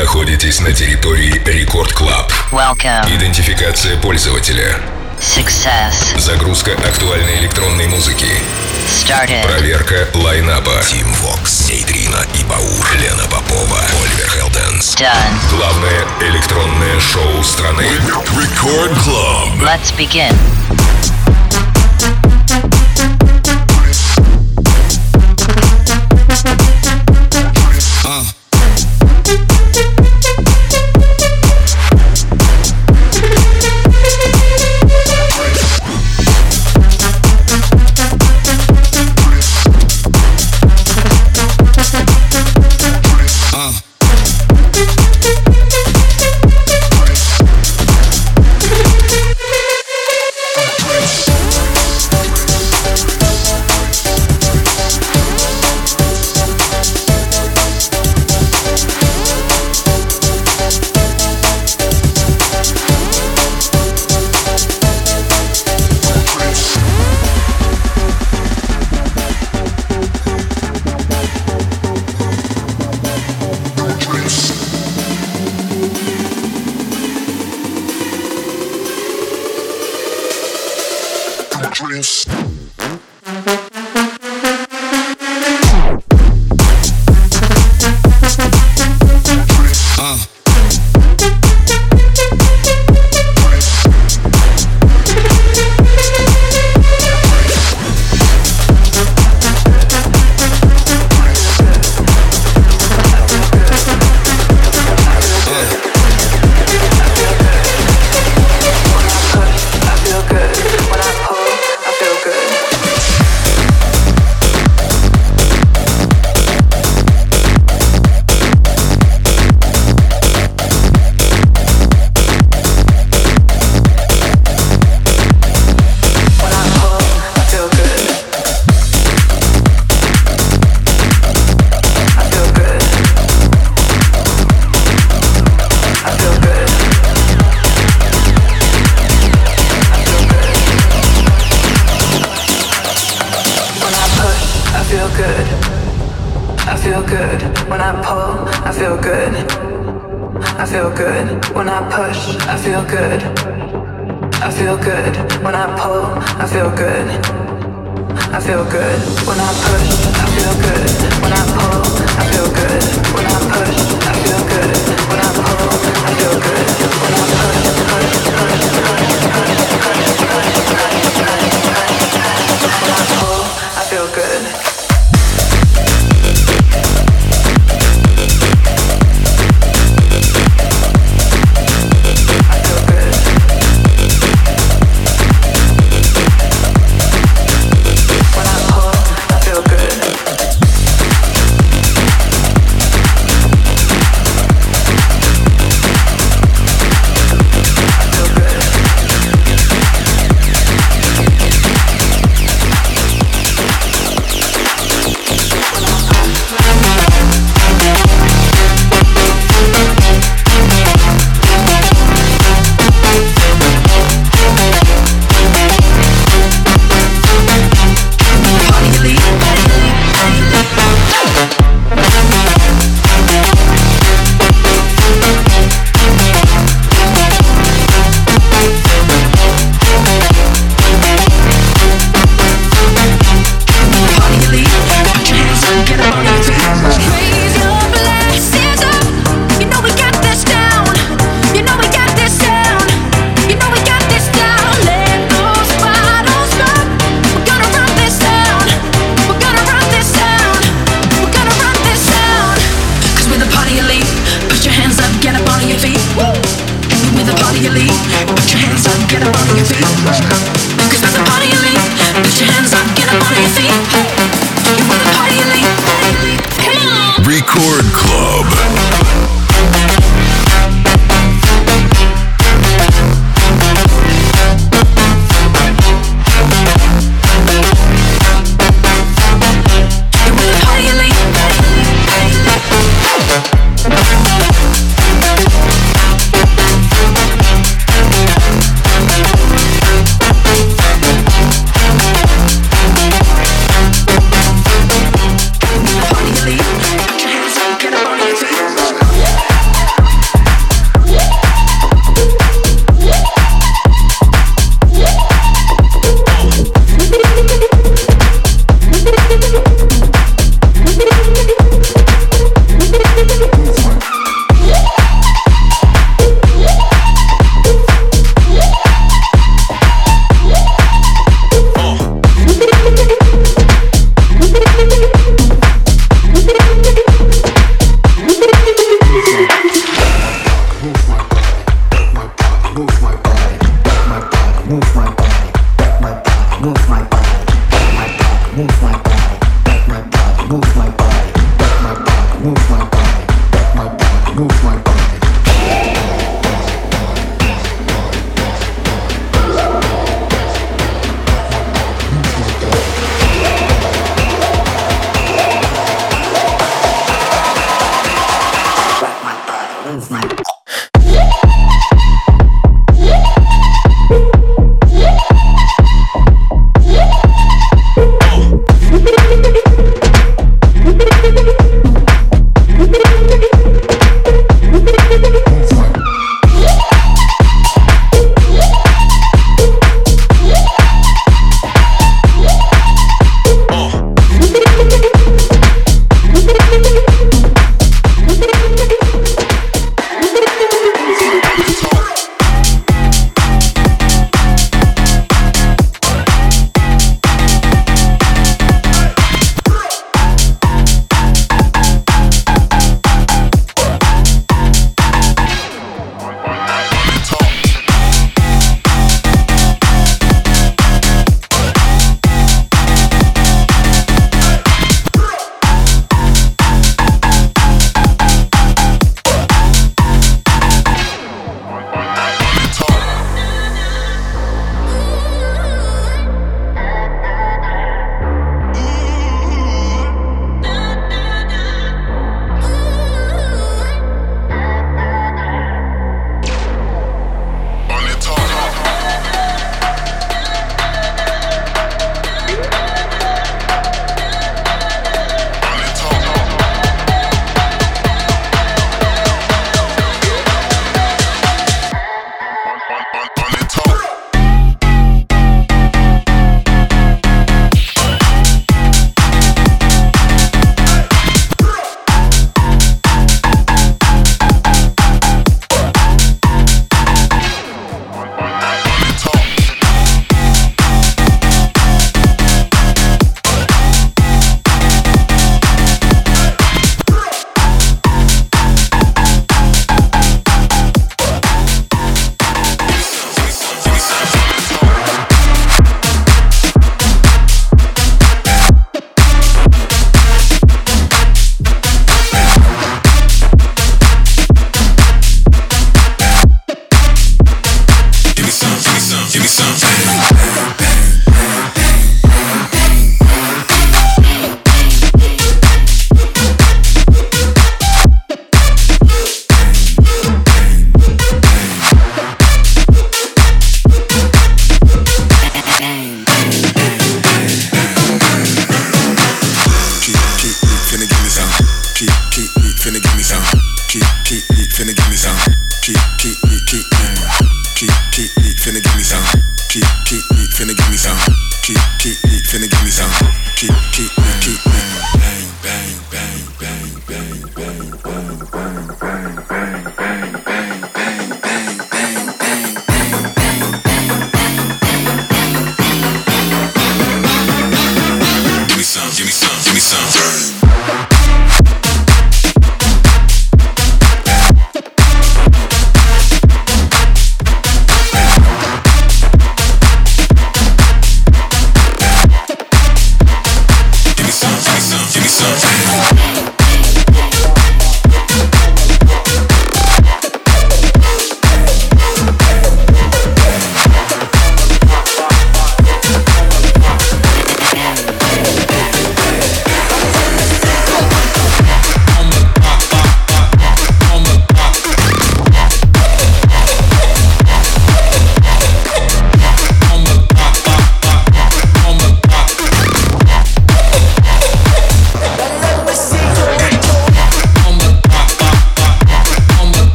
находитесь на территории Record Club. Идентификация пользователя. Success. Загрузка актуальной электронной музыки. Started. Проверка лайнапа. Tim Vox, Сейдрина и Баур, Лена Попова, Oliver Heldens. Done. Главное электронное шоу страны. Record Club. Let's begin. move my body, my body, move my body.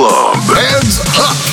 Club. Hands up.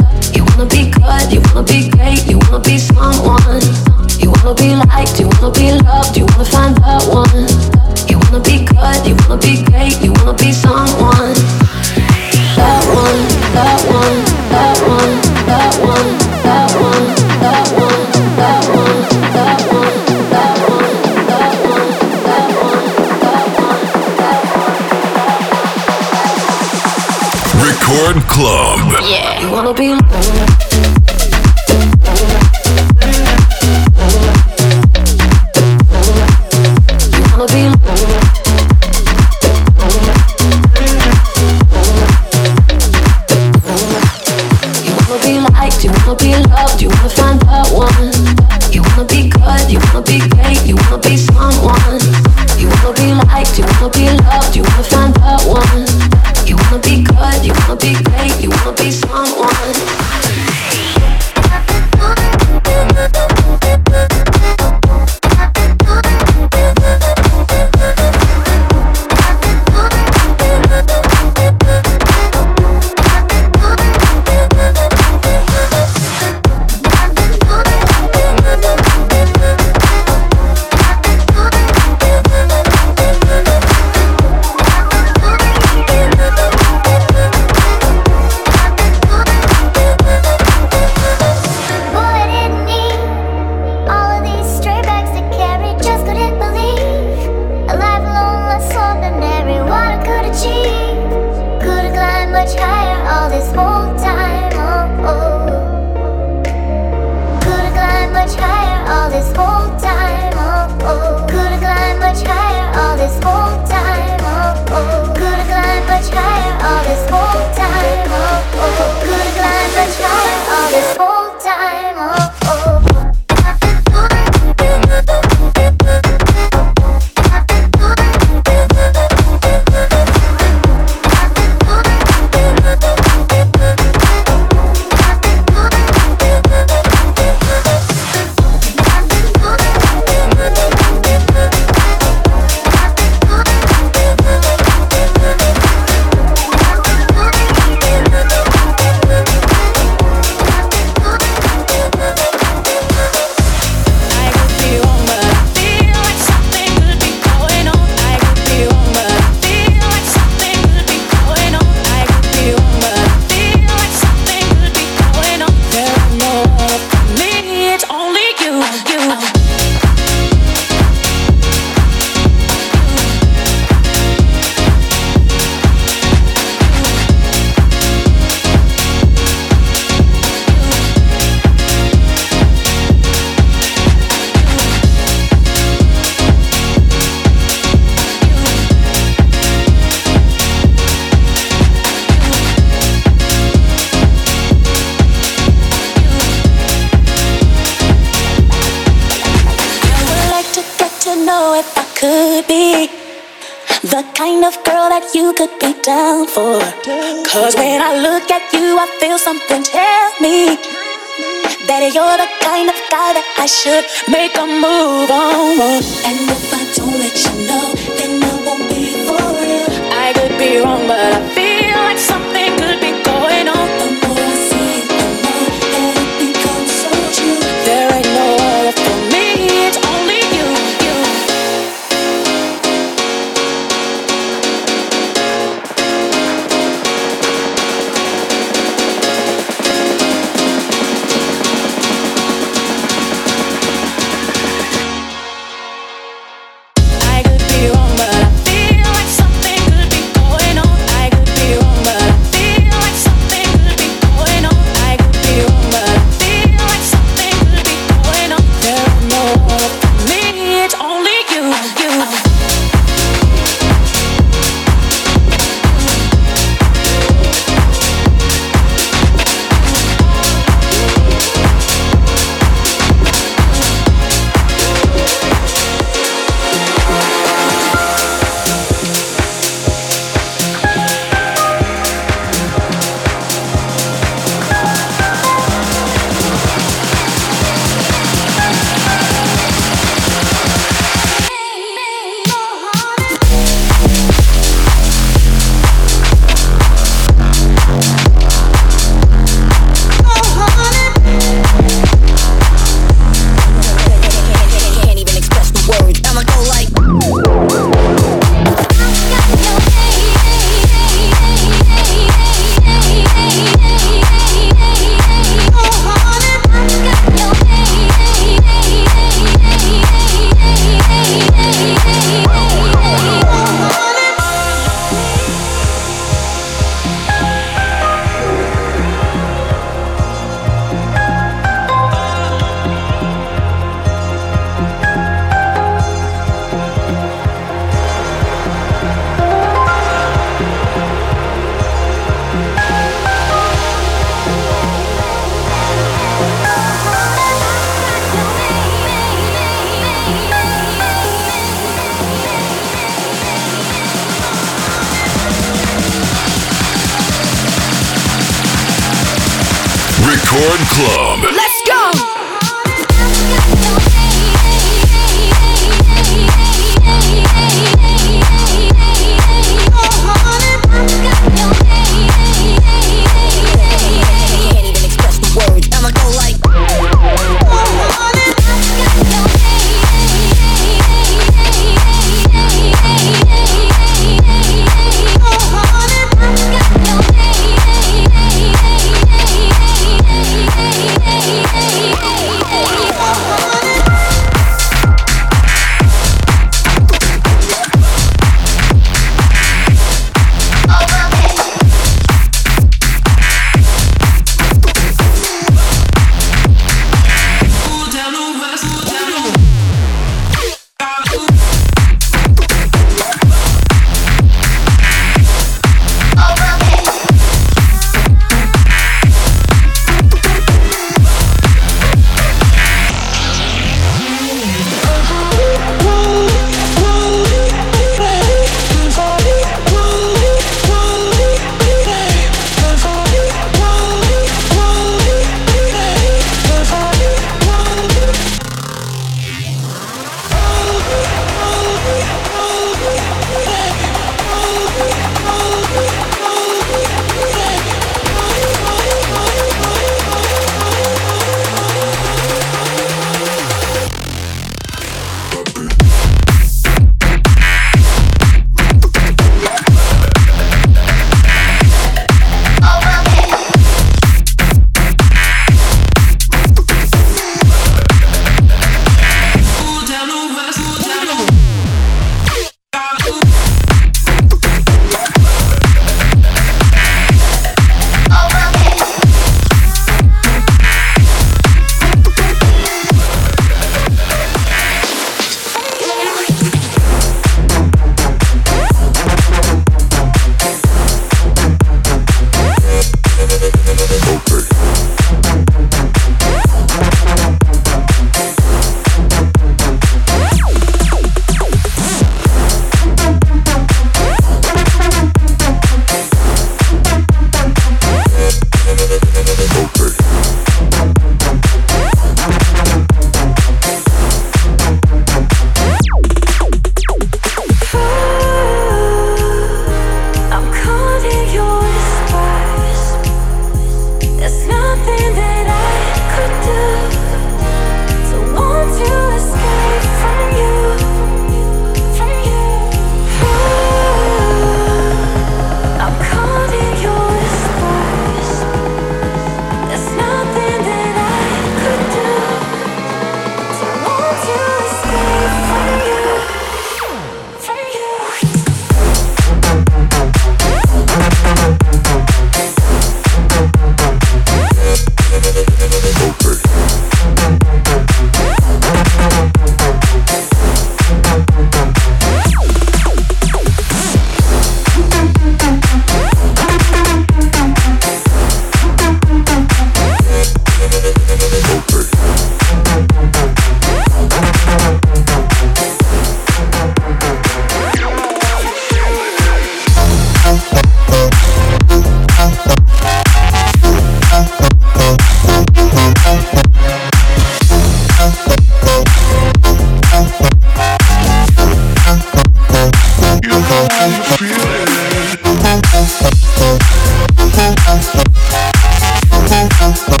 Thank